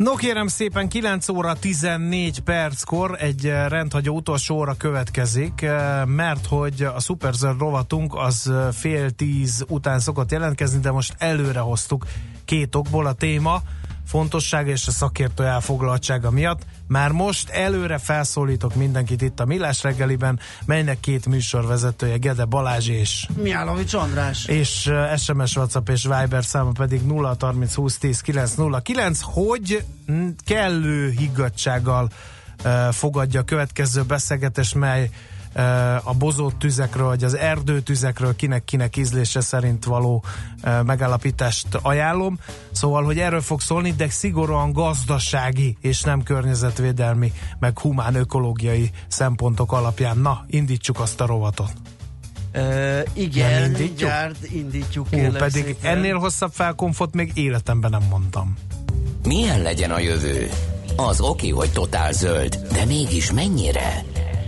No kérem szépen, 9 óra 14 perckor egy eh, rendhagyó utolsó óra következik, eh, mert hogy a Superzer rovatunk az eh, fél tíz után szokott jelentkezni, de most előre hoztuk két okból a téma fontossága és a szakértő elfoglaltsága miatt. Már most előre felszólítok mindenkit itt a Millás reggeliben, melynek két műsorvezetője, Gede Balázs és Miálovics András. És SMS, WhatsApp és Viber száma pedig 0 30 20 10 909, hogy kellő higgadsággal uh, fogadja a következő beszélgetés, mely a bozott tüzekről, vagy az erdőtüzekről kinek-kinek ízlése szerint való megállapítást ajánlom. Szóval, hogy erről fog szólni, de szigorúan gazdasági és nem környezetvédelmi, meg humán ökológiai szempontok alapján. Na, indítsuk azt a rovatot. Uh, igen, nem indítjuk? Mindjárt indítjuk. Ó, pedig szépen. ennél hosszabb felkonfot még életemben nem mondtam. Milyen legyen a jövő? Az oké, hogy totál zöld, de mégis mennyire?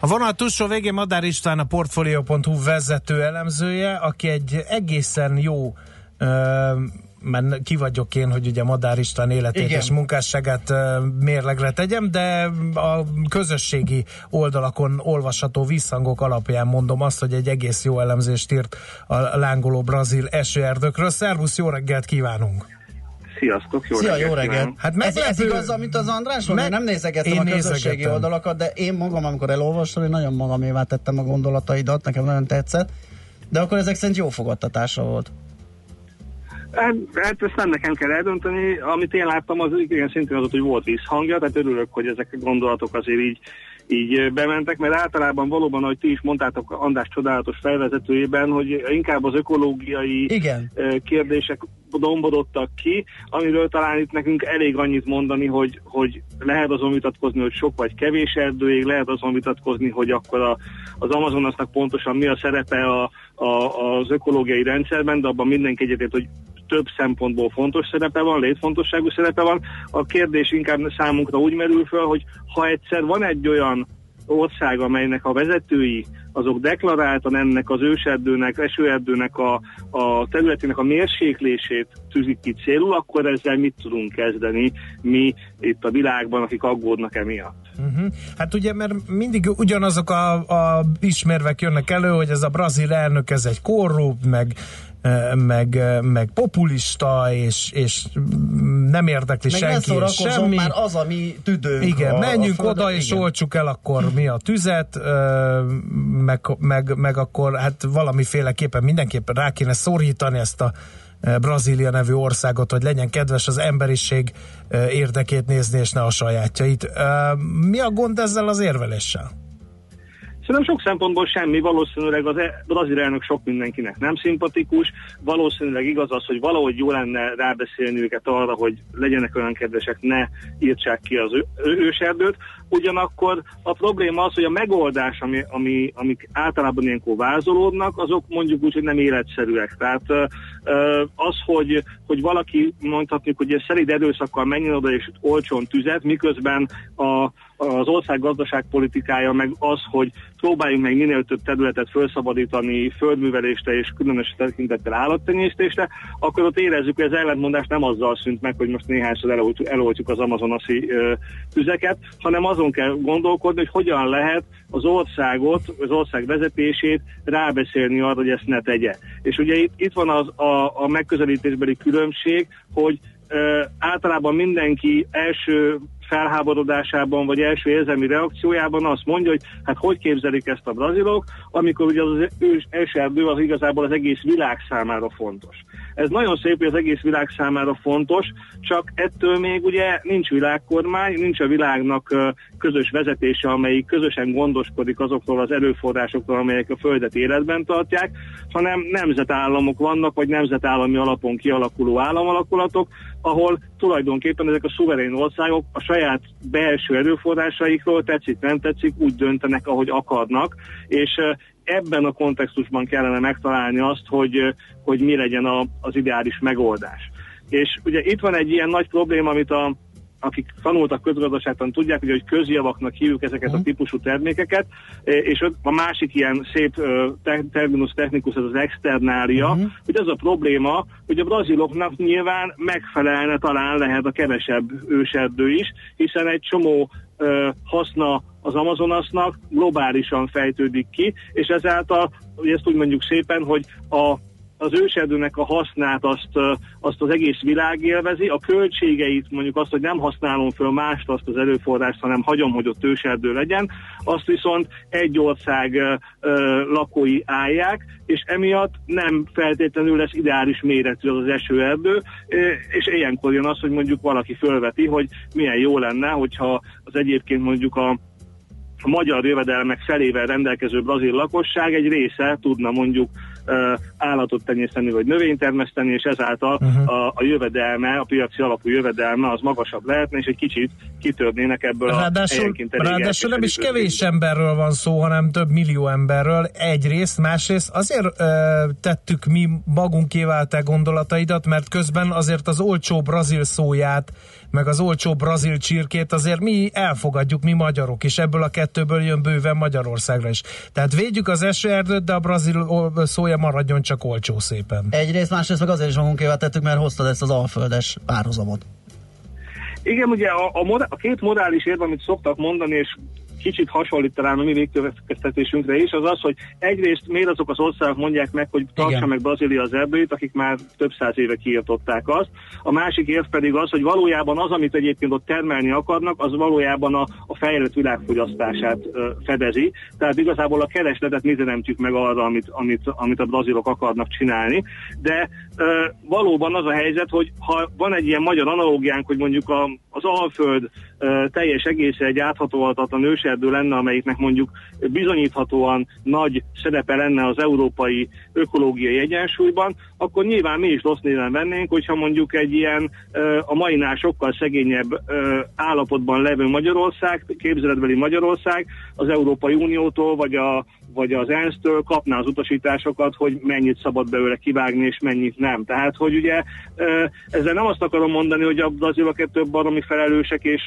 A vonal túlsó végén Madár István a Portfolio.hu vezető elemzője, aki egy egészen jó ö, mert ki vagyok én, hogy ugye Madár István életét Igen. és munkásságát mérlegre tegyem, de a közösségi oldalakon olvasható visszhangok alapján mondom azt, hogy egy egész jó elemzést írt a lángoló brazil esőerdőkről. Szervusz, jó reggelt kívánunk! Sziasztok, jó Szia, reggelt! jó reggelt! Hát meglepő... ez, ez igaz, amit az András mondja? Meg... Nem nézegettem én a közösségi nézegettem. oldalakat, de én magam, amikor elolvastam, én nagyon magamévá tettem a gondolataidat, nekem nagyon tetszett. De akkor ezek szerint jó fogadtatása volt. Hát, hát ezt nem nekem kell eldönteni. Amit én láttam, az igen szintén az, hogy volt visszhangja, tehát örülök, hogy ezek a gondolatok azért így így bementek, mert általában valóban, ahogy ti is mondtátok András csodálatos felvezetőjében, hogy inkább az ökológiai Igen. kérdések dombodottak ki, amiről talán itt nekünk elég annyit mondani, hogy, hogy lehet azon vitatkozni, hogy sok vagy kevés erdőég, lehet azon vitatkozni, hogy akkor a, az Amazonasnak pontosan mi a szerepe a, a, az ökológiai rendszerben, de abban mindenki egyetért, hogy több szempontból fontos szerepe van, létfontosságú szerepe van. A kérdés inkább számunkra úgy merül föl, hogy ha egyszer van egy olyan ország, amelynek a vezetői azok deklaráltan ennek az őserdőnek, esőerdőnek a, a területének a mérséklését tűzik ki célul, akkor ezzel mit tudunk kezdeni mi itt a világban, akik aggódnak emiatt. Uh-huh. Hát ugye, mert mindig ugyanazok a, a ismervek jönnek elő, hogy ez a brazil elnök, ez egy korrupt, meg meg, meg populista, és, és nem érdekli meg senki, és semmi. már az, ami tüdőnk. Igen, a, menjünk a oda, és igen. el akkor mi a tüzet, meg, meg, meg akkor hát valamiféleképpen mindenképpen rá kéne szorítani ezt a Brazília nevű országot, hogy legyen kedves az emberiség érdekét nézni, és ne a sajátjait. Mi a gond ezzel az érveléssel? Szerintem sok szempontból semmi, valószínűleg az e- brazil elnök sok mindenkinek nem szimpatikus, valószínűleg igaz az, hogy valahogy jó lenne rábeszélni őket arra, hogy legyenek olyan kedvesek, ne írtsák ki az őserdőt. Ugyanakkor a probléma az, hogy a megoldás, ami, ami, amik általában ilyenkor vázolódnak, azok mondjuk úgy, hogy nem életszerűek. Tehát az, hogy, hogy valaki mondhatjuk, hogy szerint erőszakkal menjen oda és olcsón tüzet, miközben a az ország gazdaságpolitikája meg az, hogy próbáljunk meg minél több területet felszabadítani földművelésre és különös tekintettel állattenyésztésre, akkor ott érezzük, hogy az ellentmondás nem azzal szűnt meg, hogy most néhányszor eloltjuk az amazonaszi ö, tüzeket, hanem azon kell gondolkodni, hogy hogyan lehet az országot, az ország vezetését rábeszélni arra, hogy ezt ne tegye. És ugye itt, itt van az, a, a megközelítésbeli különbség, hogy ö, általában mindenki első felháborodásában, vagy első érzelmi reakciójában azt mondja, hogy hát hogy képzelik ezt a brazilok, amikor ugye az ős eserdő az igazából az egész világ számára fontos. Ez nagyon szép, hogy az egész világ számára fontos, csak ettől még ugye nincs világkormány, nincs a világnak közös vezetése, amelyik közösen gondoskodik azokról az erőforrásokról, amelyek a Földet életben tartják, hanem nemzetállamok vannak, vagy nemzetállami alapon kialakuló államalakulatok, ahol tulajdonképpen ezek a szuverén országok a saját belső erőforrásaikról tetszik, nem tetszik, úgy döntenek, ahogy akarnak, és ebben a kontextusban kellene megtalálni azt, hogy, hogy mi legyen a, az ideális megoldás. És ugye itt van egy ilyen nagy probléma, amit a, akik tanultak közgazdaságtan tudják, hogy, hogy közjavaknak hívjuk ezeket a mhm. típusú termékeket, és a másik ilyen szép terminus technikus, az az externália, uh-huh. hogy az a probléma, hogy a braziloknak nyilván megfelelne talán lehet a kevesebb őserdő is, hiszen egy csomó haszna az Amazonasnak globálisan fejtődik ki, és ezáltal, ezt úgy mondjuk szépen, hogy a az őserdőnek a hasznát azt, azt az egész világ élvezi, a költségeit, mondjuk azt, hogy nem használom föl mást azt az erőforrást, hanem hagyom, hogy ott őserdő legyen, azt viszont egy ország lakói állják, és emiatt nem feltétlenül lesz ideális méretű az az esőerdő, és ilyenkor jön az, hogy mondjuk valaki fölveti, hogy milyen jó lenne, hogyha az egyébként mondjuk a a magyar jövedelmek felével rendelkező brazil lakosság egy része tudna mondjuk állatot tenyészteni, vagy növénytermeszteni, és ezáltal uh-huh. a, a jövedelme, a piaci alapú jövedelme az magasabb lehetne, és egy kicsit kitörnének ebből ráadásul, a Ráadásul nem is kevés emberről van szó, hanem több millió emberről egyrészt, másrészt azért ö, tettük mi magunkével te gondolataidat, mert közben azért az olcsó brazil szóját, meg az olcsó brazil csirkét azért mi elfogadjuk, mi magyarok, és ebből a kettőből jön bőven Magyarországra is. Tehát védjük az esőerdőt, de a brazil szója maradjon csak olcsó szépen. Egyrészt, másrészt meg azért is magunkével tettük, mert hoztad ezt az alföldes párhuzamot. Igen, ugye a, a, moda, a két modális érv, amit szoktak mondani, és kicsit hasonlít talán a mi végkövetkeztetésünkre is, az az, hogy egyrészt miért azok az országok mondják meg, hogy tartsa Igen. meg Brazília az erdőit, akik már több száz éve kiirtották azt. A másik érv pedig az, hogy valójában az, amit egyébként ott termelni akarnak, az valójában a, a fejlett világfogyasztását ö, fedezi. Tehát igazából a keresletet mi teremtjük meg arra, amit, amit, amit a brazilok akarnak csinálni. De ö, valóban az a helyzet, hogy ha van egy ilyen magyar analógiánk, hogy mondjuk a, az Alföld ö, teljes egésze egy áthatóaltatlan őserdő lenne, amelyiknek mondjuk bizonyíthatóan nagy szerepe lenne az európai ökológiai egyensúlyban, akkor nyilván mi is rossz néven vennénk, hogyha mondjuk egy ilyen a mainál sokkal szegényebb állapotban levő Magyarország, képzeletbeli Magyarország az Európai Uniótól vagy a vagy az ENSZ-től kapná az utasításokat, hogy mennyit szabad belőle kivágni, és mennyit nem. Tehát, hogy ugye ezzel nem azt akarom mondani, hogy a brazilok több baromi felelősek, és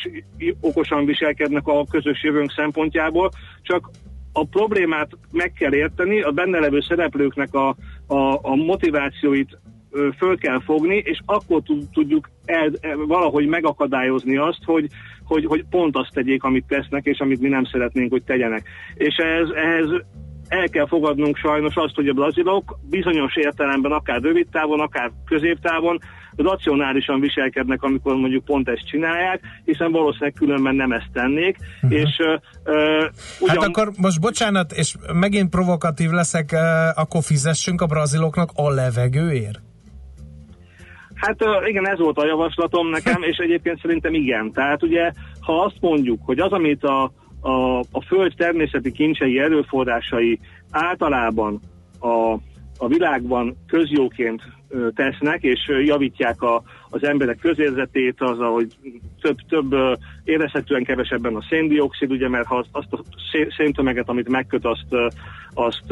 okosan viselkednek a közös jövőnk szempontjából, csak a problémát meg kell érteni, a benne levő szereplőknek a, a, a motivációit föl kell fogni, és akkor tudjuk el, valahogy megakadályozni azt, hogy, hogy, hogy pont azt tegyék, amit tesznek, és amit mi nem szeretnénk, hogy tegyenek. És ehhez, ehhez el kell fogadnunk sajnos azt, hogy a brazilok bizonyos értelemben, akár rövid távon, akár középtávon racionálisan viselkednek, amikor mondjuk pont ezt csinálják, hiszen valószínűleg különben nem ezt tennék. Uh-huh. És, uh, ugyan... Hát akkor most bocsánat, és megint provokatív leszek, uh, akkor fizessünk a braziloknak a levegőért? Hát igen, ez volt a javaslatom nekem, és egyébként szerintem igen. Tehát ugye, ha azt mondjuk, hogy az, amit a, a, a föld természeti kincsei erőforrásai általában a, a világban közjóként tesznek, és javítják a, az emberek közérzetét, az, hogy több, több érezhetően kevesebben a széndiokszid, ugye, mert ha azt, azt a széntömeget, amit megköt, azt, azt,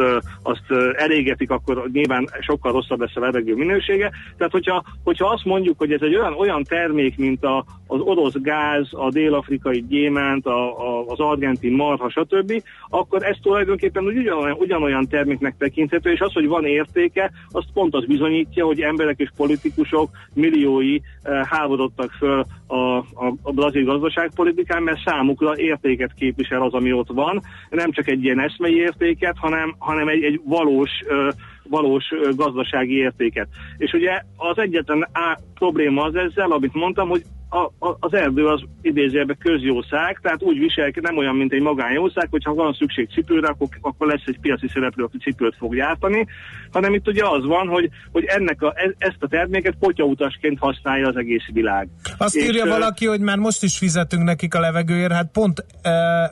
azt elégetik, akkor nyilván sokkal rosszabb lesz a levegő minősége. Tehát, hogyha, hogyha azt mondjuk, hogy ez egy olyan, olyan termék, mint a, az orosz gáz, a dél-afrikai gyémánt, a, a, az argentin marha, stb., akkor ez tulajdonképpen ugyanolyan, ugyanolyan terméknek tekinthető, és az, hogy van értéke, azt pont az bizonyítja, hogy emberek és politikusok milliói eh, háborodtak föl a, a, a brazil gazdaságpolitikán, mert számukra értéket képvisel az, ami ott van, nem csak egy ilyen eszmei értéket, hanem, hanem egy, egy valós uh, valós gazdasági értéket. És ugye az egyetlen á, probléma az ezzel, amit mondtam, hogy a, a, az erdő az idézőjelben közjószág, tehát úgy viselkedik, nem olyan, mint egy magánjószág, hogyha van szükség cipőre, akkor, akkor lesz egy piaci szereplő, aki cipőt fog gyártani, hanem itt ugye az van, hogy, hogy ennek a, e, ezt a terméket potyautasként használja az egész világ. Azt És írja valaki, hogy már most is fizetünk nekik a levegőért, hát pont,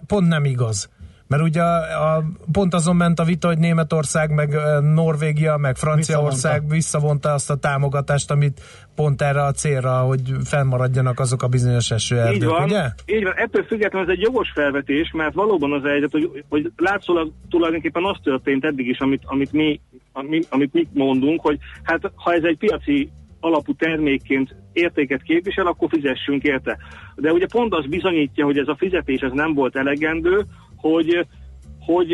pont nem igaz. Mert ugye a, a, pont azon ment a vita, hogy Németország, meg Norvégia, meg Franciaország visszavonta. azt a támogatást, amit pont erre a célra, hogy fennmaradjanak azok a bizonyos esőerdők, így van, ugye? Így van, ettől függetlenül ez egy jogos felvetés, mert valóban az egyet, hogy, hogy látszólag tulajdonképpen az történt eddig is, amit, amit, mi, amit, amit mi mondunk, hogy hát ha ez egy piaci alapú termékként értéket képvisel, akkor fizessünk érte. De ugye pont az bizonyítja, hogy ez a fizetés ez nem volt elegendő, hogy, hogy,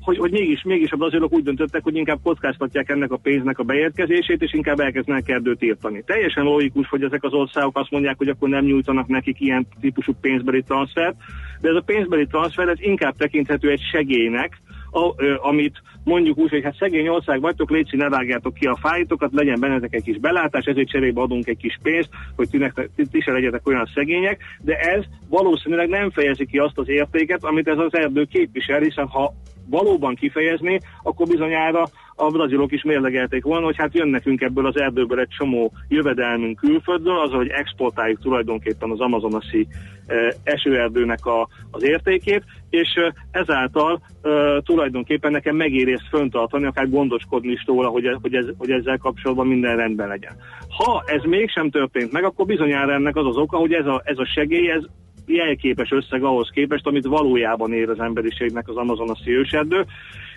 hogy, hogy mégis, mégis a brazilok úgy döntöttek, hogy inkább kockáztatják ennek a pénznek a beérkezését, és inkább elkezdenek erdőt írtani. Teljesen logikus, hogy ezek az országok azt mondják, hogy akkor nem nyújtanak nekik ilyen típusú pénzbeli transfert, de ez a pénzbeli transfer ez inkább tekinthető egy segélynek, a, ö, amit mondjuk úgy, hogy hát szegény ország vagytok, létszi, ne vágjátok ki a fájtokat, legyen bennetek egy kis belátás, ezért cserébe adunk egy kis pénzt, hogy ti, ti, ti se legyetek olyan szegények, de ez valószínűleg nem fejezi ki azt az értéket, amit ez az erdő képvisel, hiszen ha valóban kifejezni, akkor bizonyára a brazilok is mérlegelték volna, hogy hát jön nekünk ebből az erdőből egy csomó jövedelmünk külföldről, az, hogy exportáljuk tulajdonképpen az amazonasi e, esőerdőnek a, az értékét, és e, ezáltal e, tulajdonképpen nekem megéri ezt föntartani, akár gondoskodni is róla, hogy, hogy, ez, hogy ezzel kapcsolatban minden rendben legyen. Ha ez mégsem történt meg, akkor bizonyára ennek az az oka, hogy ez a, ez a segély, ez jelképes összeg ahhoz képest, amit valójában ér az emberiségnek az Amazonas őserdő,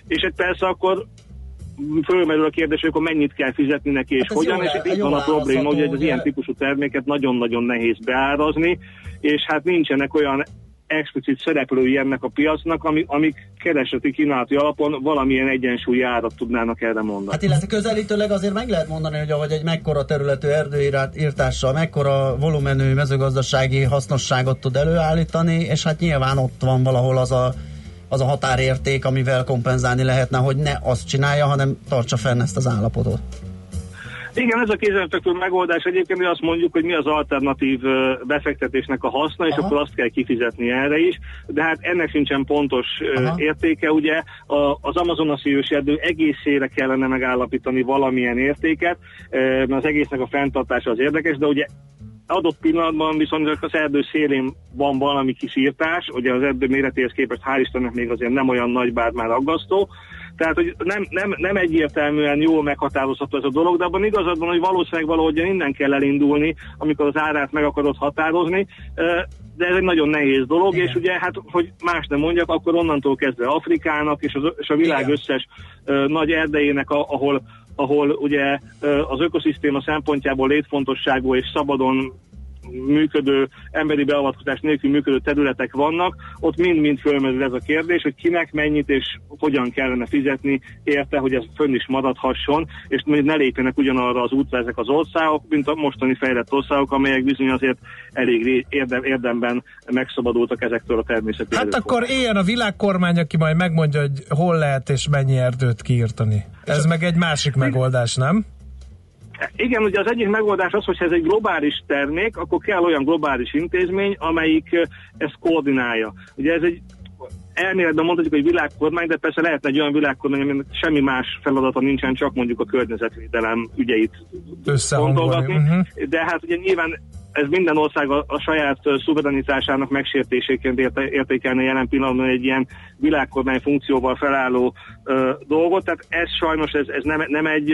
és egy persze akkor fölmerül a kérdés, hogy akkor mennyit kell fizetni neki, és hát hogyan, és itt van a probléma, hogy az ilyen típusú terméket nagyon-nagyon nehéz beárazni, és hát nincsenek olyan explicit szereplői ennek a piacnak, ami, amik kereseti kínálati alapon valamilyen egyensúlyi árat tudnának erre mondani. Hát illetve közelítőleg azért meg lehet mondani, hogy ahogy egy mekkora területű erdőírtással, mekkora volumenű mezőgazdasági hasznosságot tud előállítani, és hát nyilván ott van valahol az a az a határérték, amivel kompenzálni lehetne, hogy ne azt csinálja, hanem tartsa fenn ezt az állapotot. Igen, ez a kézenfekvő megoldás. Egyébként, hogy azt mondjuk, hogy mi az alternatív befektetésnek a haszna, és Aha. akkor azt kell kifizetni erre is, de hát ennek sincsen pontos Aha. értéke, ugye. Az amazonasi őserdő egészére kellene megállapítani valamilyen értéket, mert az egésznek a fenntartása az érdekes, de ugye adott pillanatban viszont az erdő szélén van valami kis írtás, ugye az erdő méretéhez képest hál' Istennek még azért nem olyan nagy, bár már aggasztó, tehát, hogy nem, nem, nem egyértelműen jól meghatározható ez a dolog, de abban igazad van, hogy valószínűleg valahogy innen kell elindulni, amikor az árát meg akarod határozni, de ez egy nagyon nehéz dolog, Igen. és ugye, hát, hogy más nem mondjak, akkor onnantól kezdve Afrikának és, az, és a világ Igen. összes nagy erdejének, ahol ahol ugye az ökoszisztéma szempontjából létfontosságú és szabadon működő, emberi beavatkozás nélkül működő területek vannak, ott mind-mind fölmerül ez a kérdés, hogy kinek mennyit és hogyan kellene fizetni érte, hogy ez fönn is maradhasson, és ne lépjenek ugyanarra az útra ezek az országok, mint a mostani fejlett országok, amelyek bizony azért elég érdem, érdemben megszabadultak ezektől a természeti Hát akkor éljen a világkormány, aki majd megmondja, hogy hol lehet és mennyi erdőt kiírtani. Ez meg egy másik megoldás, nem? Igen, ugye az egyik megoldás az, hogy ez egy globális termék, akkor kell olyan globális intézmény, amelyik ezt koordinálja. Ugye ez egy elméletben mondhatjuk, hogy világkormány, de persze lehetne egy olyan világkormány, aminek semmi más feladata nincsen, csak mondjuk a környezetvédelem ügyeit gondolgatni. Uh-huh. De hát ugye nyilván ez minden ország a, a saját szuverenitásának megsértéséként érte, értékelne jelen pillanatban egy ilyen világkormány funkcióval felálló ö, dolgot, tehát ez sajnos ez, ez nem, nem, egy,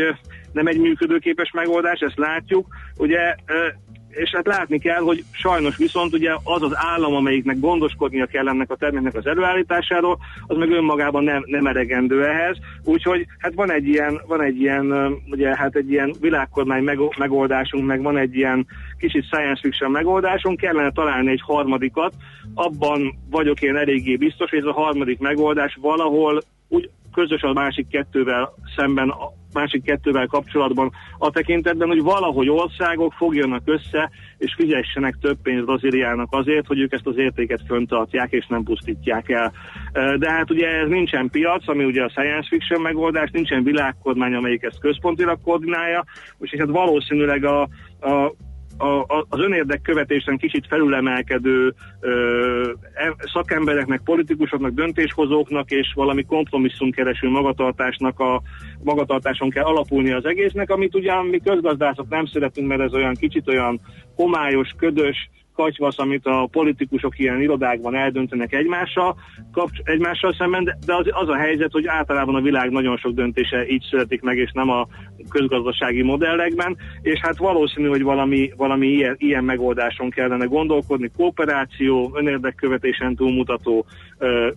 nem egy működőképes megoldás, ezt látjuk. Ugye ö, és hát látni kell, hogy sajnos viszont ugye az az állam, amelyiknek gondoskodnia kell ennek a terméknek az előállításáról, az meg önmagában nem, nem eregendő ehhez, úgyhogy hát van egy ilyen, van egy ilyen, ugye hát egy ilyen világkormány megoldásunk, meg van egy ilyen kicsit science fiction megoldásunk, kellene találni egy harmadikat, abban vagyok én eléggé biztos, hogy ez a harmadik megoldás valahol úgy közös a másik kettővel szemben, a másik kettővel kapcsolatban a tekintetben, hogy valahogy országok fogjanak össze, és fizessenek több pénzt Brazíliának azért, hogy ők ezt az értéket föntartják, és nem pusztítják el. De hát ugye ez nincsen piac, ami ugye a science fiction megoldás, nincsen világkormány, amelyik ezt központilag koordinálja, úgyhogy hát valószínűleg a, a a, az önérdek követésen kicsit felülemelkedő ö, szakembereknek, politikusoknak, döntéshozóknak és valami kompromisszumkereső magatartásnak a magatartáson kell alapulni az egésznek, amit ugyan mi közgazdászok nem szeretünk, mert ez olyan kicsit olyan homályos, ködös, katyvasz, amit a politikusok ilyen irodákban eldöntenek egymással, kapcs- egymással szemben, de az, az a helyzet, hogy általában a világ nagyon sok döntése így születik meg, és nem a közgazdasági modellekben, és hát valószínű, hogy valami, valami ilyen, ilyen megoldáson kellene gondolkodni, kooperáció, önérdekkövetésen túlmutató,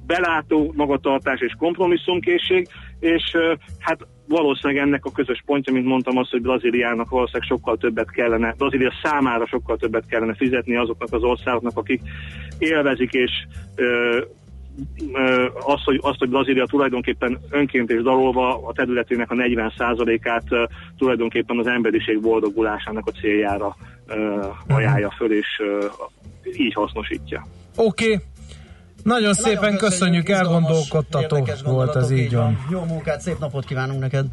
belátó magatartás és kompromisszumkészség, és hát valószínűleg ennek a közös pontja, mint mondtam, az, hogy Brazíliának valószínűleg sokkal többet kellene, Brazília számára sokkal többet kellene fizetni azoknak az országoknak, akik élvezik és ö, ö, azt, hogy, azt, hogy Brazília tulajdonképpen önként és dalolva a területének a 40%-át ö, tulajdonképpen az emberiség boldogulásának a céljára ö, ajánlja föl, és ö, így hasznosítja. Oké, okay. Nagyon szépen Nagyon köszönjük, elgondolkodtató volt az így van. Jó munkát, szép napot kívánunk neked!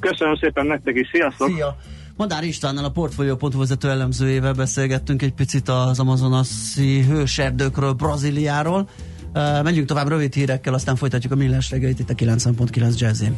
Köszönöm szépen nektek is, sziasztok! Szia! Madár Istvánnal a Portfolio.hu vezető elemzőjével beszélgettünk egy picit az amazonaszi hőserdőkről, Brazíliáról. Uh, megyünk tovább rövid hírekkel, aztán folytatjuk a millás reggelit itt a 90.9 Jazzin.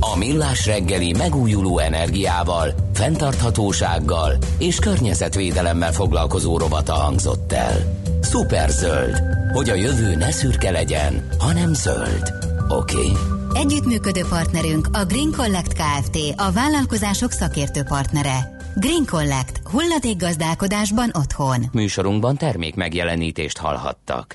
A millás reggeli megújuló energiával, fenntarthatósággal és környezetvédelemmel foglalkozó robata hangzott el. Superzöld, hogy a jövő ne szürke legyen, hanem zöld. Oké? Okay? Együttműködő partnerünk a Green Collect Kft. A vállalkozások szakértő partnere. Green Collect. gazdálkodásban otthon. Műsorunkban termék megjelenítést hallhattak.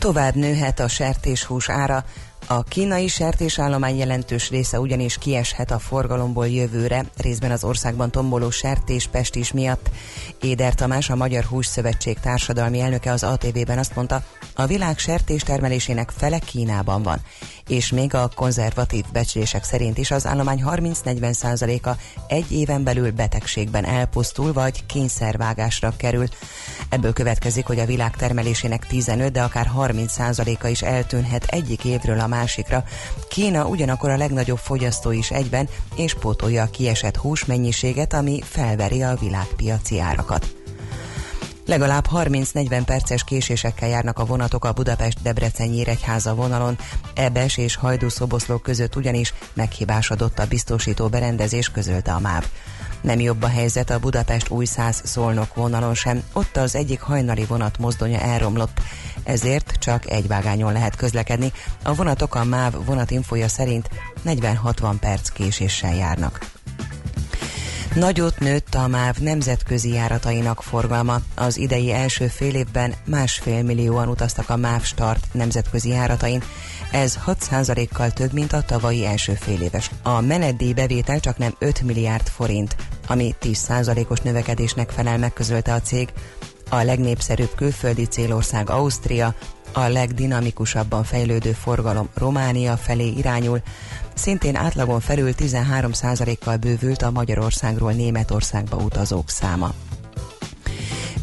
Tovább nőhet a sertéshús ára, a kínai sertésállomány jelentős része ugyanis kieshet a forgalomból jövőre, részben az országban tomboló sertés pestis miatt. Éder Tamás, a Magyar Hússzövetség társadalmi elnöke az ATV-ben azt mondta, a világ sertés termelésének fele Kínában van, és még a konzervatív becslések szerint is az állomány 30-40 százaléka egy éven belül betegségben elpusztul vagy kényszervágásra kerül. Ebből következik, hogy a világ termelésének 15, de akár 30 százaléka is eltűnhet egyik évről a másikra. Kína ugyanakkor a legnagyobb fogyasztó is egyben, és pótolja a kiesett húsmennyiséget, ami felveri a világpiaci árakat. Legalább 30-40 perces késésekkel járnak a vonatok a Budapest-Debrecen-Nyíregyháza vonalon. Ebes és Hajdú-szoboszló között ugyanis meghibásodott a biztosító berendezés, közölte a MÁV. Nem jobb a helyzet a Budapest új száz szolnok vonalon sem, ott az egyik hajnali vonat mozdonya elromlott, ezért csak egy vágányon lehet közlekedni. A vonatok a MÁV vonatinfoja szerint 40-60 perc késéssel járnak. Nagyot nőtt a MÁV nemzetközi járatainak forgalma. Az idei első fél évben másfél millióan utaztak a MÁV Start nemzetközi járatain. Ez 6%-kal több, mint a tavalyi első fél éves. A menetdíj bevétel csak nem 5 milliárd forint, ami 10%-os növekedésnek felel meg, közölte a cég. A legnépszerűbb külföldi célország Ausztria, a legdinamikusabban fejlődő forgalom Románia felé irányul, szintén átlagon felül 13%-kal bővült a Magyarországról Németországba utazók száma.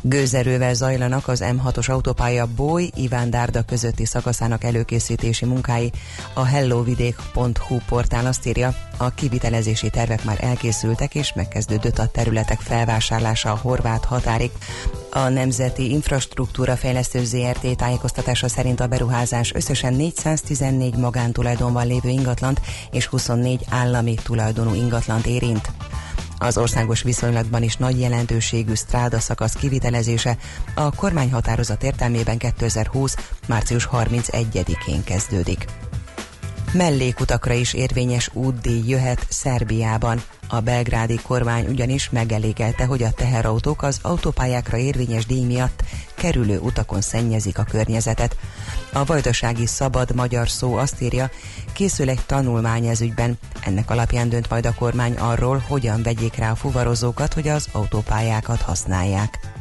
Gőzerővel zajlanak az M6-os autópálya Boly Iván Dárda közötti szakaszának előkészítési munkái. A hellovidék.hu portál azt írja, a kivitelezési tervek már elkészültek és megkezdődött a területek felvásárlása a horvát határig. A Nemzeti Infrastruktúra Fejlesztő ZRT tájékoztatása szerint a beruházás összesen 414 magántulajdonban lévő ingatlant és 24 állami tulajdonú ingatlant érint. Az országos viszonylatban is nagy jelentőségű stráda szakasz kivitelezése a kormányhatározat értelmében 2020. március 31-én kezdődik. Mellékutakra is érvényes útdíj jöhet Szerbiában. A belgrádi kormány ugyanis megelégelte, hogy a teherautók az autópályákra érvényes díj miatt kerülő utakon szennyezik a környezetet. A Vajdasági Szabad Magyar Szó azt írja, készül egy tanulmány ez ügyben. Ennek alapján dönt majd a kormány arról, hogyan vegyék rá a fuvarozókat, hogy az autópályákat használják.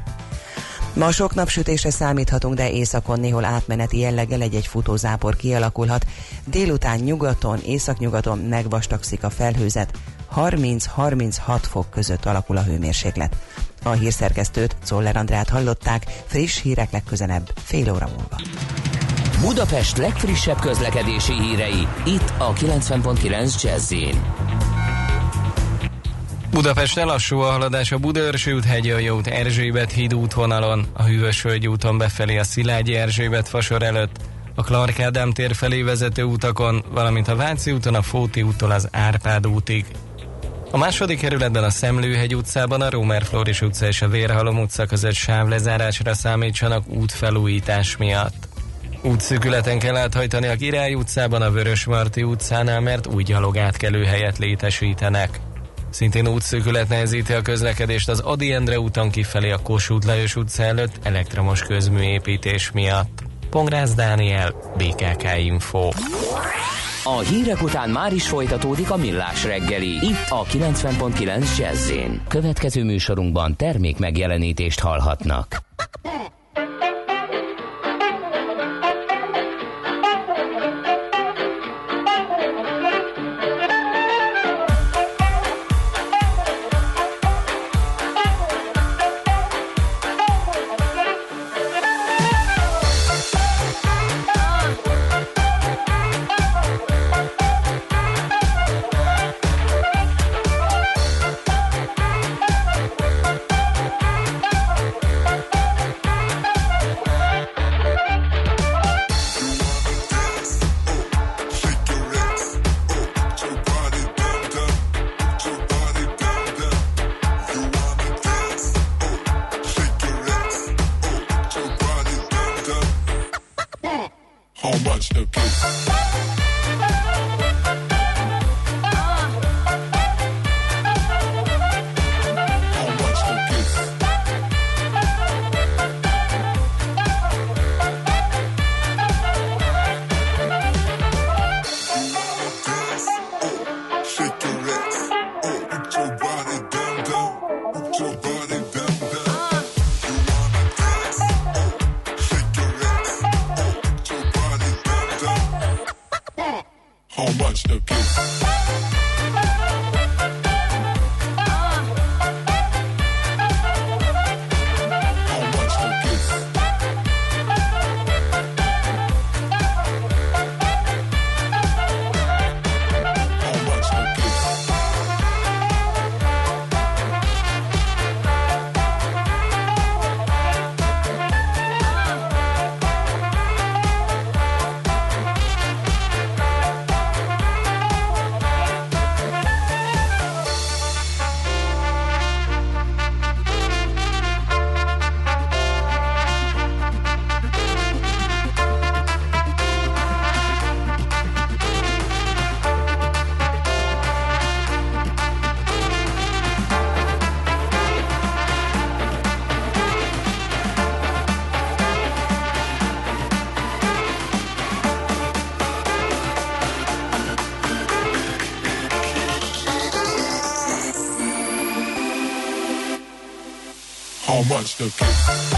Ma sok napsütésre számíthatunk, de északon néhol átmeneti jelleggel egy-egy futózápor kialakulhat. Délután nyugaton, északnyugaton megvastagszik a felhőzet. 30-36 fok között alakul a hőmérséklet. A hírszerkesztőt, Czoller Andrát hallották, friss hírek legközelebb, fél óra múlva. Budapest legfrissebb közlekedési hírei, itt a 90.9 jazz Budapest lassú a haladás a Budaörsi út, Hegyi út, Erzsébet híd útvonalon, a Hűvösvölgy úton befelé a Szilágyi Erzsébet fasor előtt, a Clark Ádám tér felé vezető utakon, valamint a Váci úton a Fóti úttól az Árpád útig. A második kerületben a Szemlőhegy utcában a Rómer Floris utca és a Vérhalom utca között sávlezárásra számítsanak útfelújítás miatt. Útszűkületen kell áthajtani a Király utcában, a Vörösmarty utcánál, mert új gyalogátkelő helyet létesítenek. Szintén útszűkület nehezíti a közlekedést az Adi Endre úton kifelé a Kossuth Lajos utca előtt elektromos közműépítés miatt. Pongrász Dániel, BKK Info. A hírek után már is folytatódik a millás reggeli. Itt a 90.9 jazz Következő műsorunkban termék megjelenítést hallhatnak. watch the kiss.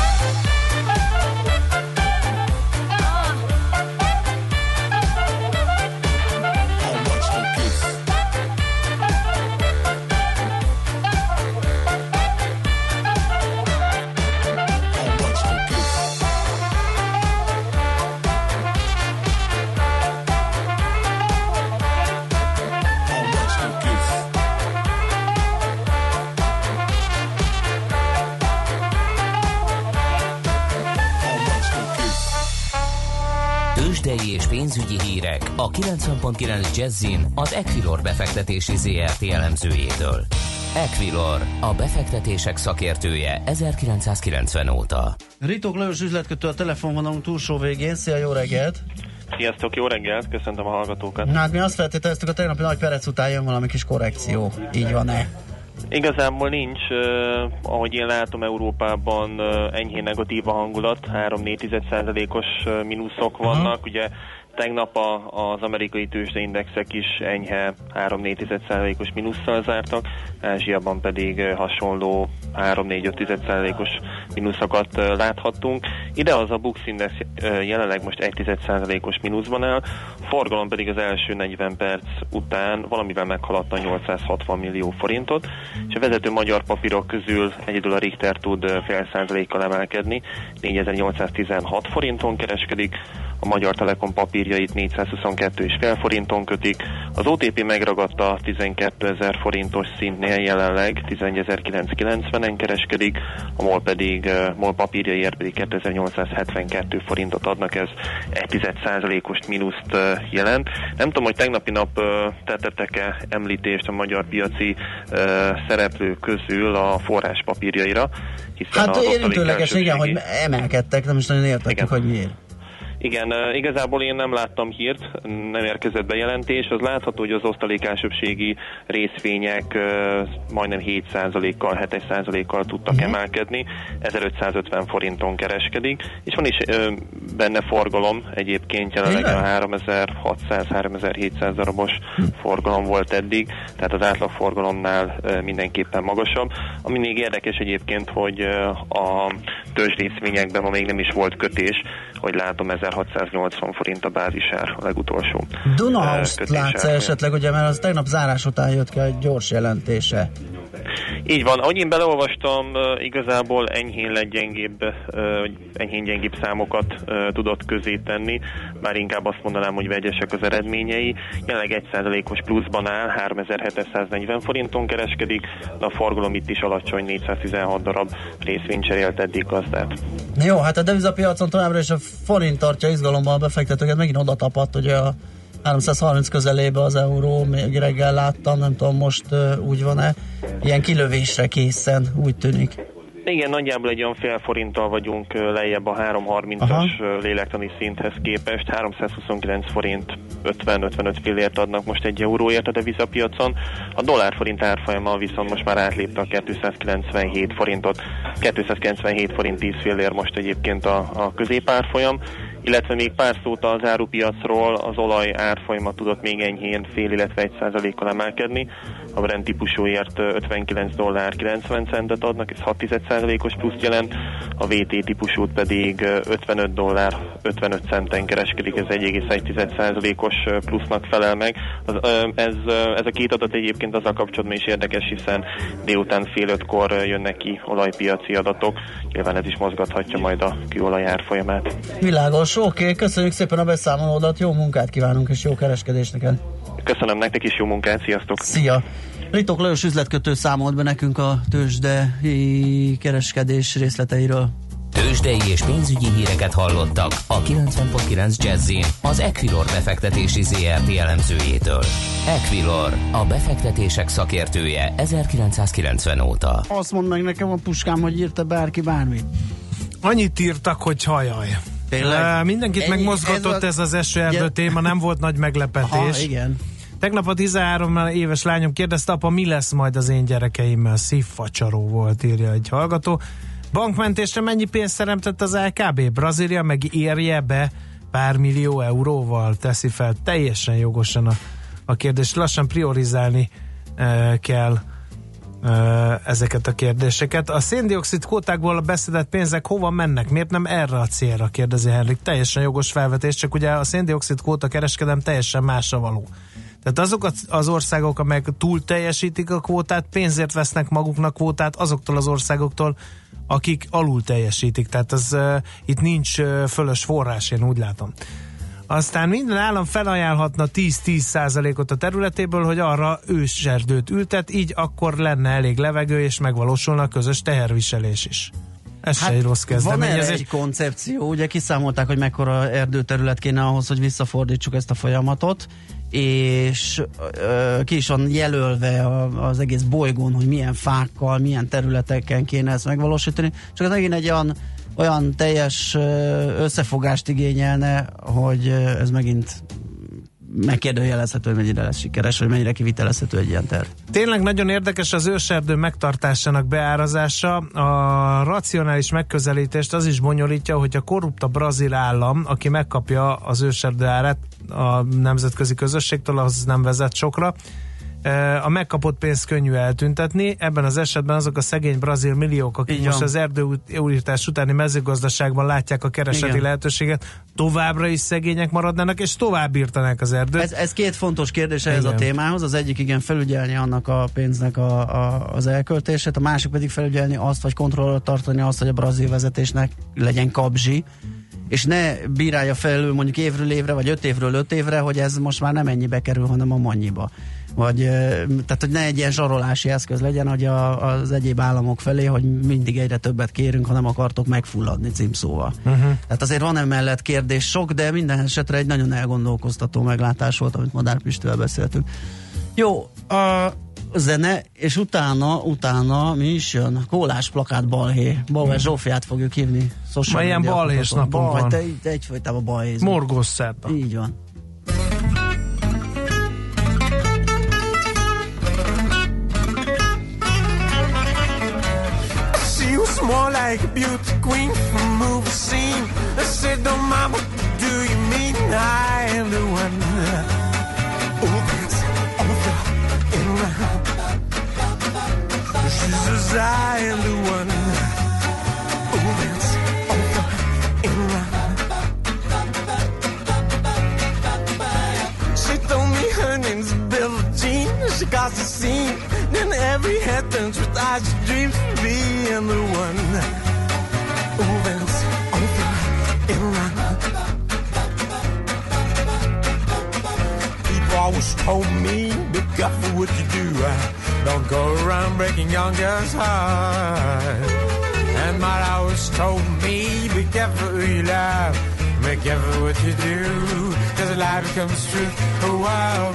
90.9 Jazzin az Equilor befektetési ZRT elemzőjétől. Equilor, a befektetések szakértője 1990 óta. Ritok Lajos üzletkötő a telefonvonalunk túlsó végén. Szia, jó reggelt! Sziasztok, jó reggelt, köszöntöm a hallgatókat. Hát mi azt feltételeztük, a tegnapi nagy perec után jön valami kis korrekció. Így van-e? Igazából nincs, uh, ahogy én látom Európában uh, enyhén negatív a hangulat, 3-4%-os uh, mínuszok vannak, uh-huh. ugye Tegnap a, az amerikai tőzsdeindexek is enyhe 3-4%-os mínusszal zártak, Ázsiában pedig hasonló 3-4-5%-os mínuszokat láthattunk. Ide az a Bux Index jelenleg most 1%-os mínuszban áll, forgalom pedig az első 40 perc után valamivel meghaladta 860 millió forintot, és a vezető magyar papírok közül egyedül a Richter tud fél százalékkal emelkedni, 4816 forinton kereskedik, a Magyar Telekom papírjait 422,5 forinton kötik, az OTP megragadta 12 ezer forintos szintnél jelenleg 11.990-en kereskedik, a MOL pedig, MOL papírjaiért pedig 2872 forintot adnak, ez 1,1%-os mínuszt jelent. Nem tudom, hogy tegnapi nap tettetek-e említést a magyar piaci szereplő közül a forrás papírjaira, hiszen hát érintőleges, igen, hogy emelkedtek, nem is nagyon értettük, igen. hogy miért. Igen, igazából én nem láttam hírt, nem érkezett bejelentés. Az látható, hogy az osztalékásöbségi részvények majdnem 7%-kal, 7%-kal tudtak uh-huh. emelkedni, 1550 forinton kereskedik, és van is benne forgalom, egyébként jelenleg a 3600-3700 darabos uh-huh. forgalom volt eddig, tehát az átlag forgalomnál mindenképpen magasabb. Ami még érdekes egyébként, hogy a tőzsrészvényekben ma még nem is volt kötés, hogy látom 1680 forint a bázisár a legutolsó. Dunahoust látsz esetleg, ugye, mert az tegnap zárás után jött ki egy gyors jelentése. Így van, ahogy én beleolvastam, igazából enyhén legyengébb, enyhén gyengébb számokat tudott közé tenni, már inkább azt mondanám, hogy vegyesek az eredményei. Jelenleg 1%-os pluszban áll, 3740 forinton kereskedik, de a forgalom itt is alacsony, 416 darab részvényt cserélt eddig gazdát. Jó, hát a devizapiacon továbbra is a forint tartja izgalomban a befektetőket, megint oda tapadt, hogy a 330 közelébe az euró, még reggel láttam, nem tudom most úgy van-e, ilyen kilövésre készen, úgy tűnik. Igen, nagyjából egy olyan fél forinttal vagyunk lejjebb a 330-as lélektani szinthez képest. 329 forint 50-55 fillért adnak most egy euróért a devizapiacon. A dollár forint árfolyama viszont most már átlépte a 297 forintot. 297 forint 10 fillér most egyébként a, a középárfolyam illetve még pár szót az árupiacról, az olaj árfolyama tudott még enyhén fél, illetve egy százalékkal emelkedni. A Brent típusúért 59 dollár 90 centet adnak, ez 6 százalékos plusz jelent, a VT típusút pedig 55 dollár 55 centen kereskedik, ez 1,1 százalékos plusznak felel meg. Az, ez, ez a két adat egyébként azzal kapcsolatban is érdekes, hiszen délután fél ötkor jönnek ki olajpiaci adatok, nyilván ez is mozgathatja majd a kőolaj árfolyamát. Világos, oké, okay, köszönjük szépen a beszámolódat, jó munkát kívánunk és jó kereskedést neked. Köszönöm nektek is, jó munkát, sziasztok! Szia! Ritok Lajos üzletkötő számolt be nekünk a tőzsdei kereskedés részleteiről. Tőzsdei és pénzügyi híreket hallottak a 90.9 jazz az Equilor befektetési ZRT elemzőjétől. Equilor, a befektetések szakértője 1990 óta. Azt mondd meg nekem a puskám, hogy írta bárki bármit. Annyit írtak, hogy hajaj. Tényleg? Mindenkit Ennyi, megmozgatott ez, a... ez az esőerdő téma, nem volt nagy meglepetés. Aha, igen. Tegnap a 13 éves lányom kérdezte, apa, mi lesz majd az én gyerekeimmel? Szívfacsaró volt, írja egy hallgató. Bankmentésre mennyi pénzt teremtett az LKB? Brazília meg érje be pár millió euróval? Teszi fel teljesen jogosan a, a kérdést. Lassan priorizálni e, kell ezeket a kérdéseket. A széndiokszid kvótákból a beszedett pénzek hova mennek? Miért nem erre a célra? kérdezi Henrik. Teljesen jogos felvetés, csak ugye a széndiokszid kvóta kereskedem teljesen másra való. Tehát azok az országok, amelyek túl teljesítik a kvótát, pénzért vesznek maguknak kvótát azoktól az országoktól, akik alul teljesítik. Tehát ez, itt nincs fölös forrás, én úgy látom. Aztán minden állam felajánlhatna 10-10 százalékot a területéből, hogy arra őserdőt ültet, így akkor lenne elég levegő, és megvalósulna a közös teherviselés is. Ez hát se egy rossz kezdeményezés. Van egy koncepció, ugye kiszámolták, hogy mekkora erdőterület kéne ahhoz, hogy visszafordítsuk ezt a folyamatot, és ö, ki is van jelölve a, az egész bolygón, hogy milyen fákkal, milyen területeken kéne ezt megvalósítani. Csak ez megint egy olyan olyan teljes összefogást igényelne, hogy ez megint megkérdőjelezhető, hogy mennyire lesz sikeres, hogy mennyire kivitelezhető egy ilyen terv. Tényleg nagyon érdekes az őserdő megtartásának beárazása. A racionális megközelítést az is bonyolítja, hogy a korrupt a brazil állam, aki megkapja az őserdő árát a nemzetközi közösségtől, az nem vezet sokra a megkapott pénzt könnyű eltüntetni, ebben az esetben azok a szegény brazil milliók, akik Igen. most az erdőújítás utáni mezőgazdaságban látják a kereseti Igen. lehetőséget, továbbra is szegények maradnának, és tovább írtanák az erdőt. Ez, ez két fontos kérdés ehhez a témához. Az egyik igen felügyelni annak a pénznek a, a, az elköltését, a másik pedig felügyelni azt, vagy kontrollot tartani azt, hogy a brazil vezetésnek legyen kabzsi, és ne bírálja felül mondjuk évről évre, vagy öt évről öt évre, hogy ez most már nem ennyibe kerül, hanem a mannyiba vagy tehát, hogy ne egy ilyen zsarolási eszköz legyen, hogy a, az egyéb államok felé, hogy mindig egyre többet kérünk, ha nem akartok megfulladni címszóval. Uh-huh. Tehát azért van emellett kérdés sok, de minden esetre egy nagyon elgondolkoztató meglátás volt, amit Madár Pistővel beszéltünk. Jó, a zene, és utána, utána mi is jön? Kólás plakát balhé. Balhé Zsófiát fogjuk hívni. Ma ilyen balhés napon van. Te, te egyfajtában balhéz. Morgos Így van. Like a beauty queen from a movie scene. I said, "Don't mama, do you mean I am the one who gets over and round? She says, I am the one who gets over and round. She told me her name's Billie Jean. She got the scene. Every head turns with eyes dreams of being the one who bends over and around. People always told me, be careful what you do. Don't go around breaking young girls' hearts. And my always told me, be careful who you love. Be careful what you do, cause a lie becomes truth. Oh wow.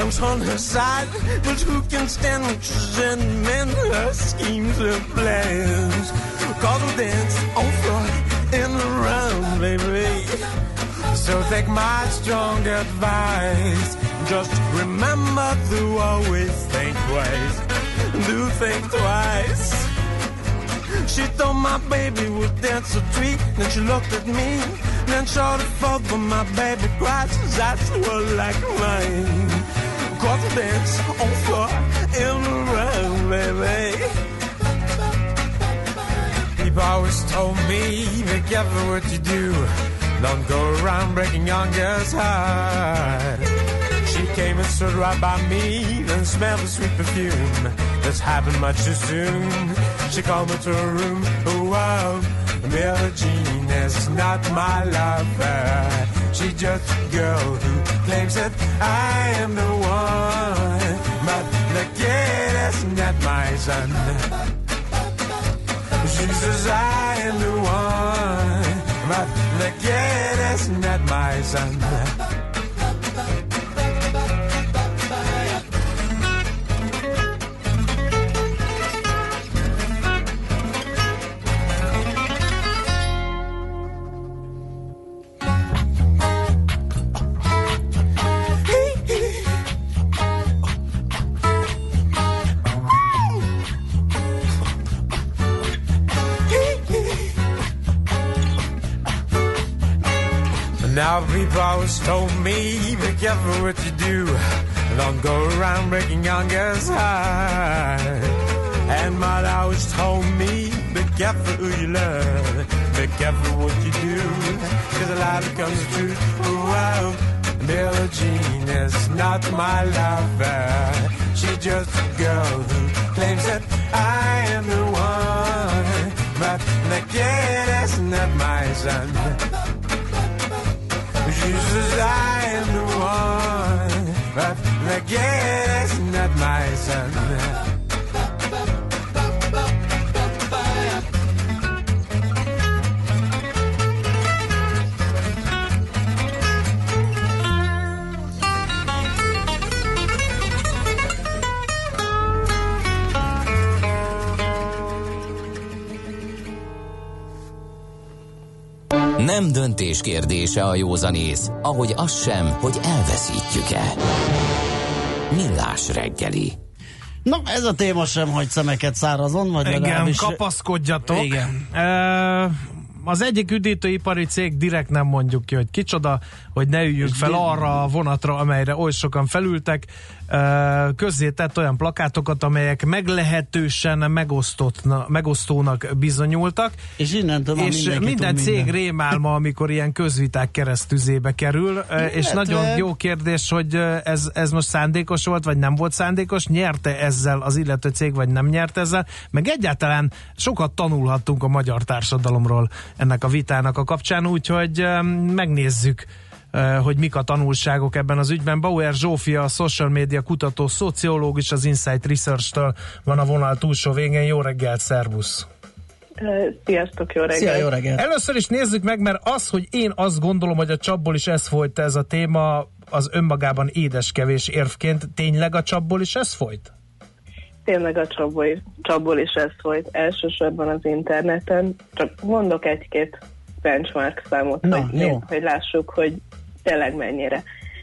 Lamb's on her side, but who can stand when she's in men her schemes, and plans? Cause we dance on floor in the round, baby. So take my strong advice. Just remember to always think twice. Do think twice. She thought my baby would dance a treat. Then she looked at me. Then the fault, but my baby cried. That's what like mine. Confidence on floor in the baby. People always told me, be careful what you do. Don't go around breaking young girls' heart. She came and stood right by me, then smelled the sweet perfume. This happened much too soon. She called me to her room. Oh wow, Billie Jean is not my lover. She's just a girl who claims that I am the one. But the kid is not my son. She says I am the one. But the kid is my son. Always told me, be careful what you do. Don't go around breaking young girls' heart. And mother always told me, be careful who you love. Be careful what you do. Cause a lie becomes the truth. Wow. Billie Jean is not my lover. She's just a girl who claims that I am the one. But the kid is not my son. Says I am the one, but the gas not my son. Nem döntés kérdése a józanész, ahogy az sem, hogy elveszítjük-e. Millás reggeli. Na, ez a téma sem hagy szemeket szárazon, vagy Igen, legalábbis... kapaszkodjatok. Igen. E, az egyik üdítőipari cég direkt nem mondjuk ki, hogy kicsoda, hogy ne üljünk fel arra a vonatra, amelyre oly sokan felültek, közzé tett olyan plakátokat, amelyek meglehetősen megosztónak bizonyultak. És innentől És minden cég minden. rémálma, amikor ilyen közviták keresztüzébe kerül, Illetve... és nagyon jó kérdés, hogy ez, ez most szándékos volt, vagy nem volt szándékos, nyerte ezzel az illető cég, vagy nem nyerte ezzel, meg egyáltalán sokat tanulhattunk a magyar társadalomról ennek a vitának a kapcsán, úgyhogy megnézzük hogy mik a tanulságok ebben az ügyben. Bauer Zsófia, a social media kutató, szociológus, az Insight Research-től van a vonal túlsó végén. Jó reggelt, szervusz! Eh, sziasztok, jó reggelt! Szia, jó reggelt! Először is nézzük meg, mert az, hogy én azt gondolom, hogy a csapból is ez folyt ez a téma, az önmagában édeskevés érvként. Tényleg a csapból is ez folyt? Tényleg a csapból, csapból is ez folyt. Elsősorban az interneten. Csak mondok egy-két benchmark számot, Na, hogy, jó. hogy lássuk, hogy tényleg mennyire.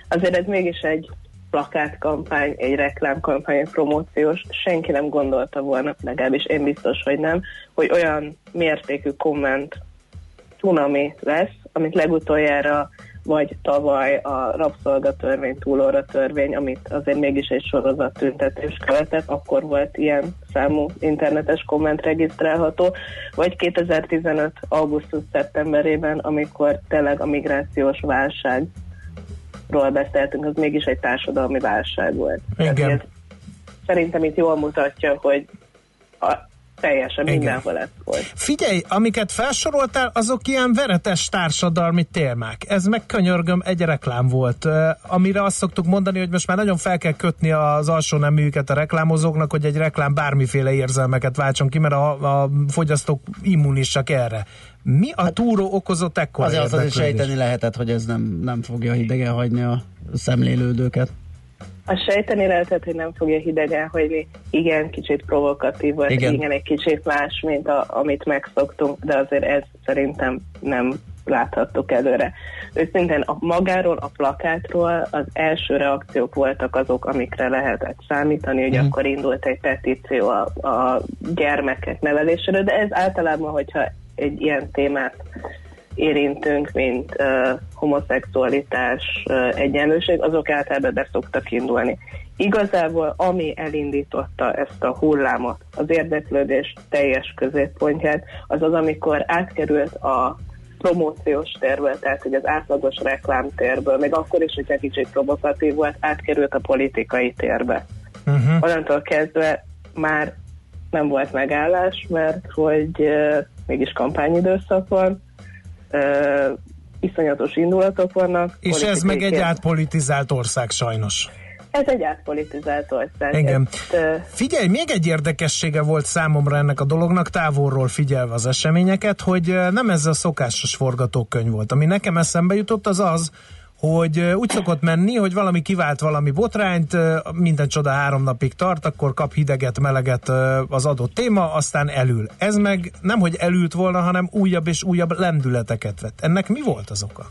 Azért ez mégis egy plakátkampány, egy reklámkampány, egy promóciós, senki nem gondolta volna, legalábbis én biztos, hogy nem, hogy olyan mértékű komment tsunami lesz, amit legutoljára vagy tavaly a rabszolgatörvény, túlóra törvény, amit azért mégis egy sorozat tüntetés követett, akkor volt ilyen számú internetes komment regisztrálható, vagy 2015. augusztus-szeptemberében, amikor tényleg a migrációs válságról beszéltünk, az mégis egy társadalmi válság volt. Igen. szerintem itt jól mutatja, hogy a, teljesen Igen. mindenhol ez volt. Figyelj, amiket felsoroltál, azok ilyen veretes társadalmi témák. Ez meg könyörgöm egy reklám volt, amire azt szoktuk mondani, hogy most már nagyon fel kell kötni az alsó neműket a reklámozóknak, hogy egy reklám bármiféle érzelmeket váltson ki, mert a, a fogyasztók immunisak erre. Mi a túró okozott ekkor Azért az azért sejteni lehetett, hogy ez nem, nem fogja hidegen hagyni a szemlélődőket. A sejteni lehetett, hogy nem fogja hidegen, hogy igen, kicsit provokatív volt, igen, igen egy kicsit más, mint a, amit megszoktunk, de azért ez szerintem nem láthattuk előre. Őszintén a magáról, a plakátról az első reakciók voltak azok, amikre lehetett számítani, hogy mm. akkor indult egy petíció a, a gyermekek nevelésére, de ez általában, hogyha egy ilyen témát érintünk, mint uh, homoszexualitás, uh, egyenlőség, azok általában be szoktak indulni. Igazából ami elindította ezt a hullámot, az érdeklődés teljes középpontját, az az, amikor átkerült a promóciós térből, tehát hogy az átlagos reklámtérből, még akkor is, hogyha kicsit provokatív volt, átkerült a politikai térbe. Uh-huh. Onnantól kezdve már nem volt megállás, mert hogy uh, mégis kampányidőszak van, uh, iszonyatos indulatok vannak. És ez meg egy átpolitizált ország sajnos. Ez egy átpolitizált ország. Igen. Ezt, uh, Figyelj, még egy érdekessége volt számomra ennek a dolognak, távolról figyelve az eseményeket, hogy nem ez a szokásos forgatókönyv volt. Ami nekem eszembe jutott, az az, hogy úgy szokott menni, hogy valami kivált valami botrányt, minden csoda három napig tart, akkor kap hideget, meleget az adott téma, aztán elül. Ez meg nem, hogy elült volna, hanem újabb és újabb lendületeket vett. Ennek mi volt az oka?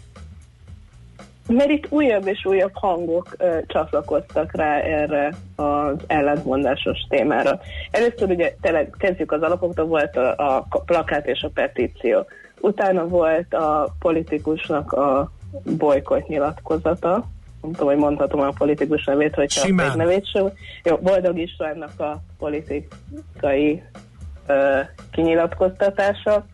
Mert itt újabb és újabb hangok ö, csatlakoztak rá erre az ellentmondásos témára. Először ugye tényleg kezdjük az alapoktól, volt a, a plakát és a petíció. Utána volt a politikusnak a bolykott nyilatkozata. Nem tudom, hogy mondhatom a politikus nevét, hogyha Simán. a nevét sem. Jó, Boldog Istvánnak a politikai ö, kinyilatkoztatása.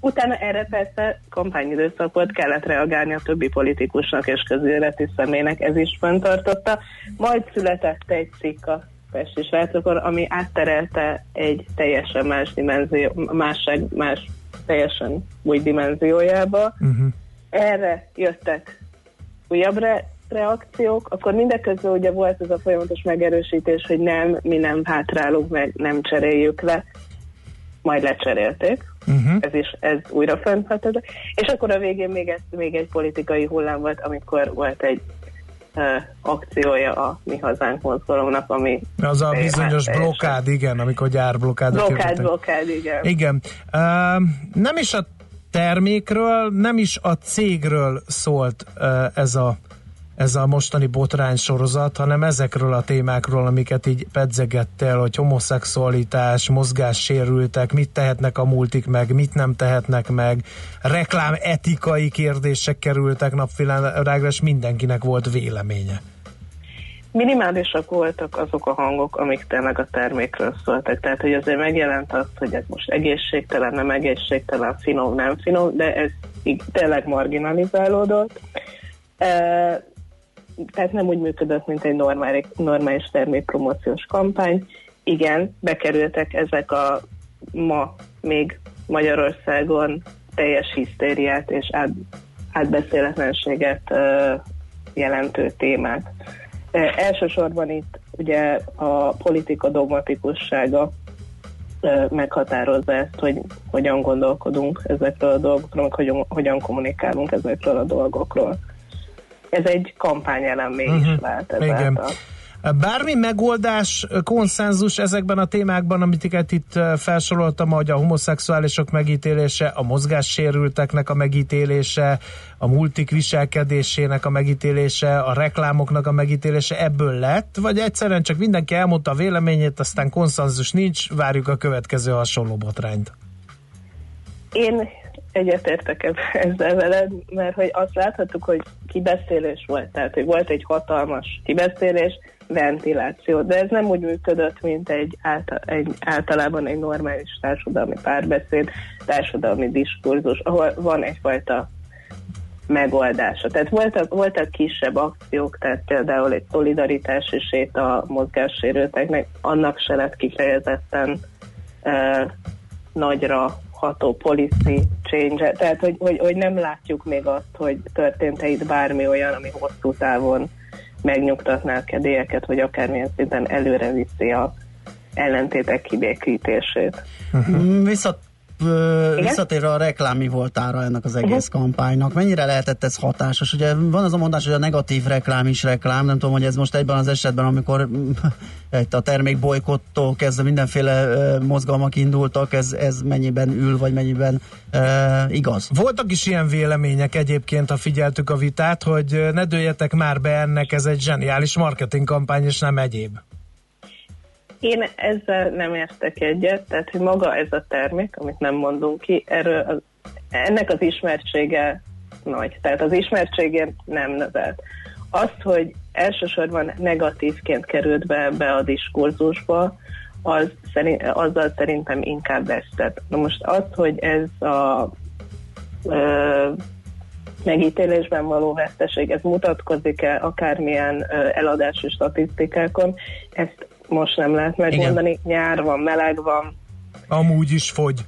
Utána erre persze kampányidőszakot kellett reagálni a többi politikusnak és közéleti személynek, ez is fenntartotta. Majd született egy cikk a Pesti srácokon, ami átterelte egy teljesen más dimenzió, másság, más teljesen új dimenziójába. Uh-huh. Erre jöttek újabb re- reakciók, akkor mindeközben ugye volt ez a folyamatos megerősítés, hogy nem, mi nem hátrálunk meg, nem cseréljük le, majd lecserélték, uh-huh. ez is ez újra fenntartott. És akkor a végén még, ez, még egy politikai hullám volt, amikor volt egy akciója a Mi Hazánk mozgalomnak, ami... Az a bizonyos hát, blokkád, igen, amikor gyárblokádot Blokkád, blokkád, igen. Igen. Uh, nem is a termékről, nem is a cégről szólt ez a ez a mostani botrány sorozat, hanem ezekről a témákról, amiket így pedzegettel, hogy homoszexualitás, mozgássérültek, mit tehetnek a multik meg, mit nem tehetnek meg, reklám etikai kérdések kerültek napvilágra, és mindenkinek volt véleménye. Minimálisak voltak azok a hangok, amik tényleg a termékről szóltak. Tehát, hogy azért megjelent az, hogy ez most egészségtelen, nem egészségtelen, finom, nem finom, de ez így tényleg marginalizálódott tehát nem úgy működött, mint egy normális, normális termékpromóciós kampány. Igen, bekerültek ezek a ma még Magyarországon teljes hisztériát és át, átbeszéletlenséget uh, jelentő témák. Elsősorban itt ugye a politika dogmatikussága meghatározza ezt, hogy hogyan gondolkodunk ezekről a dolgokról, meg hogyan, hogyan kommunikálunk ezekről a dolgokról ez egy kampányelem uh-huh. is mhm. lehet Igen. Bármi megoldás, konszenzus ezekben a témákban, amit itt felsoroltam, hogy a homoszexuálisok megítélése, a mozgássérülteknek a megítélése, a multik viselkedésének a megítélése, a reklámoknak a megítélése ebből lett, vagy egyszerűen csak mindenki elmondta a véleményét, aztán konszenzus nincs, várjuk a következő hasonló botrányt? Én egyetértek ezzel veled, mert hogy azt láthattuk, hogy kibeszélés volt, tehát hogy volt egy hatalmas kibeszélés, ventiláció, de ez nem úgy működött, mint egy, által, egy általában egy normális társadalmi párbeszéd, társadalmi diskurzus, ahol van egyfajta megoldása. Tehát voltak, voltak kisebb akciók, tehát például egy szolidaritási sét a mozgássérülteknek, annak se lett kifejezetten uh, nagyra ható policy change tehát hogy, hogy, hogy nem látjuk még azt, hogy történt-e itt bármi olyan, ami hosszú távon megnyugtatná a kedélyeket, vagy akármilyen szinten előre viszi a ellentétek kibékítését. Uh-huh. Visszat visszatérve a reklámi voltára ennek az egész uh-huh. kampánynak, mennyire lehetett ez hatásos? Ugye van az a mondás, hogy a negatív reklám is reklám, nem tudom, hogy ez most egyben az esetben, amikor a termék bolykottól kezdve mindenféle mozgalmak indultak, ez, ez mennyiben ül, vagy mennyiben uh, igaz? Voltak is ilyen vélemények egyébként, ha figyeltük a vitát, hogy ne dőljetek már be ennek, ez egy zseniális marketingkampány, és nem egyéb. Én ezzel nem értek egyet, tehát hogy maga ez a termék, amit nem mondunk ki, erről az, ennek az ismertsége nagy, tehát az ismertsége nem növelt. Azt, hogy elsősorban negatívként került be, be a diskurzusba, az szerint, azzal szerintem inkább vesztett. Na most az, hogy ez a ö, megítélésben való veszteség, ez mutatkozik-e akármilyen eladási statisztikákon, ezt most nem lehet megmondani. Igen. Nyár van, meleg van. Amúgy is fogy.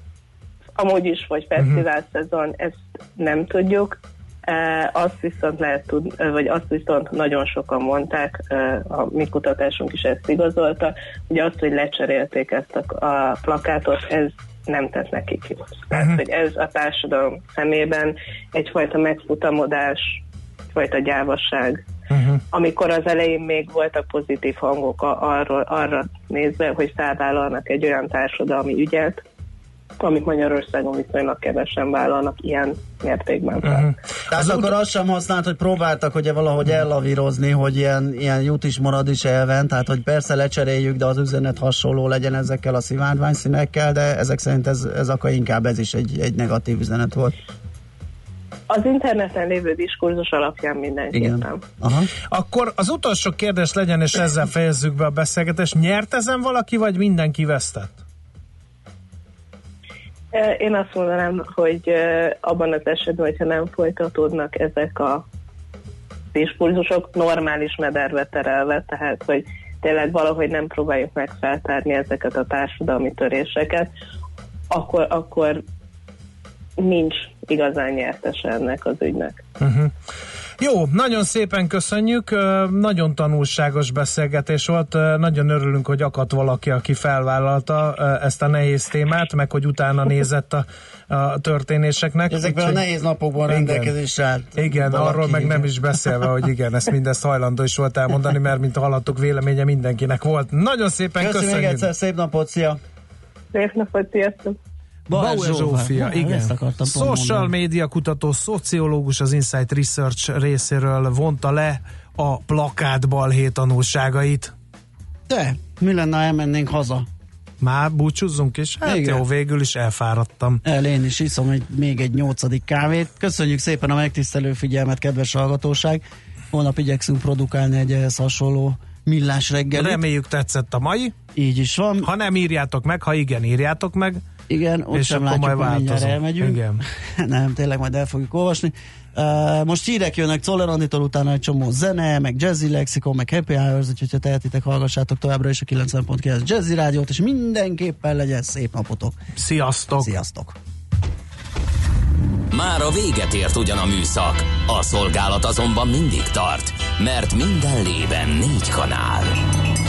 Amúgy is fogy fesztivál uh-huh. szezon, ezt nem tudjuk. E, azt viszont lehet tudni, vagy azt viszont nagyon sokan mondták, e, a mi kutatásunk is ezt igazolta, hogy azt, hogy lecserélték ezt a, a plakátot, ez nem tett nekik jó. Tehát, uh-huh. hogy ez a társadalom szemében egyfajta megfutamodás, egyfajta gyávasság. Amikor az elején még voltak pozitív hangok arról, arra nézve, hogy felvállalnak egy olyan társadalmi ügyet, amit Magyarországon viszonylag kevesen vállalnak ilyen mértékben. Uh-huh. Tehát az akkor azt sem használt, hogy próbáltak ugye valahogy uh-huh. ellavírozni, hogy ilyen, ilyen jut is marad is elven, tehát hogy persze lecseréljük, de az üzenet hasonló legyen ezekkel a színekkel, de ezek szerint ez, ez akkor inkább ez is egy, egy negatív üzenet volt. Az interneten lévő diskurzus alapján mindenképpen. Aha. Akkor az utolsó kérdés legyen, és ezzel fejezzük be a beszélgetést. Nyert ezen valaki, vagy mindenki vesztett? Én azt mondanám, hogy abban az esetben, hogyha nem folytatódnak ezek a diskurzusok normális mederbe terelve, tehát hogy tényleg valahogy nem próbáljuk meg feltárni ezeket a társadalmi töréseket, akkor, akkor nincs igazán nyertes ennek az ügynek. Uh-huh. Jó, nagyon szépen köszönjük, nagyon tanulságos beszélgetés volt, nagyon örülünk, hogy akadt valaki, aki felvállalta ezt a nehéz témát, meg hogy utána nézett a, a történéseknek. Ezekben Úgy, a nehéz napokban rendelkezésre állt. Igen, valaki, arról meg nem is beszélve, hogy igen, ezt mindezt hajlandó is volt elmondani, mert mint hallottuk, véleménye mindenkinek volt. Nagyon szépen köszönjük. Köszönjük még egyszer, szép napot, szia! Szép napot, sziasztok! Bauer Zsófia, igen. Social media kutató, szociológus az Insight Research részéről vonta le a plakát balhé tanulságait. De, mi lenne, ha elmennénk haza? Már búcsúzzunk is? Hát Igen. jó, végül is elfáradtam. El én is iszom egy, még egy nyolcadik kávét. Köszönjük szépen a megtisztelő figyelmet, kedves hallgatóság. Holnap igyekszünk produkálni egy ehhez hasonló millás reggelit. Reméljük tetszett a mai. Így is van. Ha nem írjátok meg, ha igen, írjátok meg. Igen, ott és sem látjuk, majd hogy mindjárt elmegyünk. Igen. nem, tényleg majd el fogjuk olvasni. Uh, most hírek jönnek Czoller Anditól, utána egy csomó zene, meg jazzy lexikon, meg happy hours, úgyhogy ha tehetitek, hallgassátok továbbra is a 90.9 jazzy rádiót, és mindenképpen legyen szép napotok. Sziasztok! Sziasztok! Már a véget ért ugyan a műszak, a szolgálat azonban mindig tart, mert minden lében négy kanál.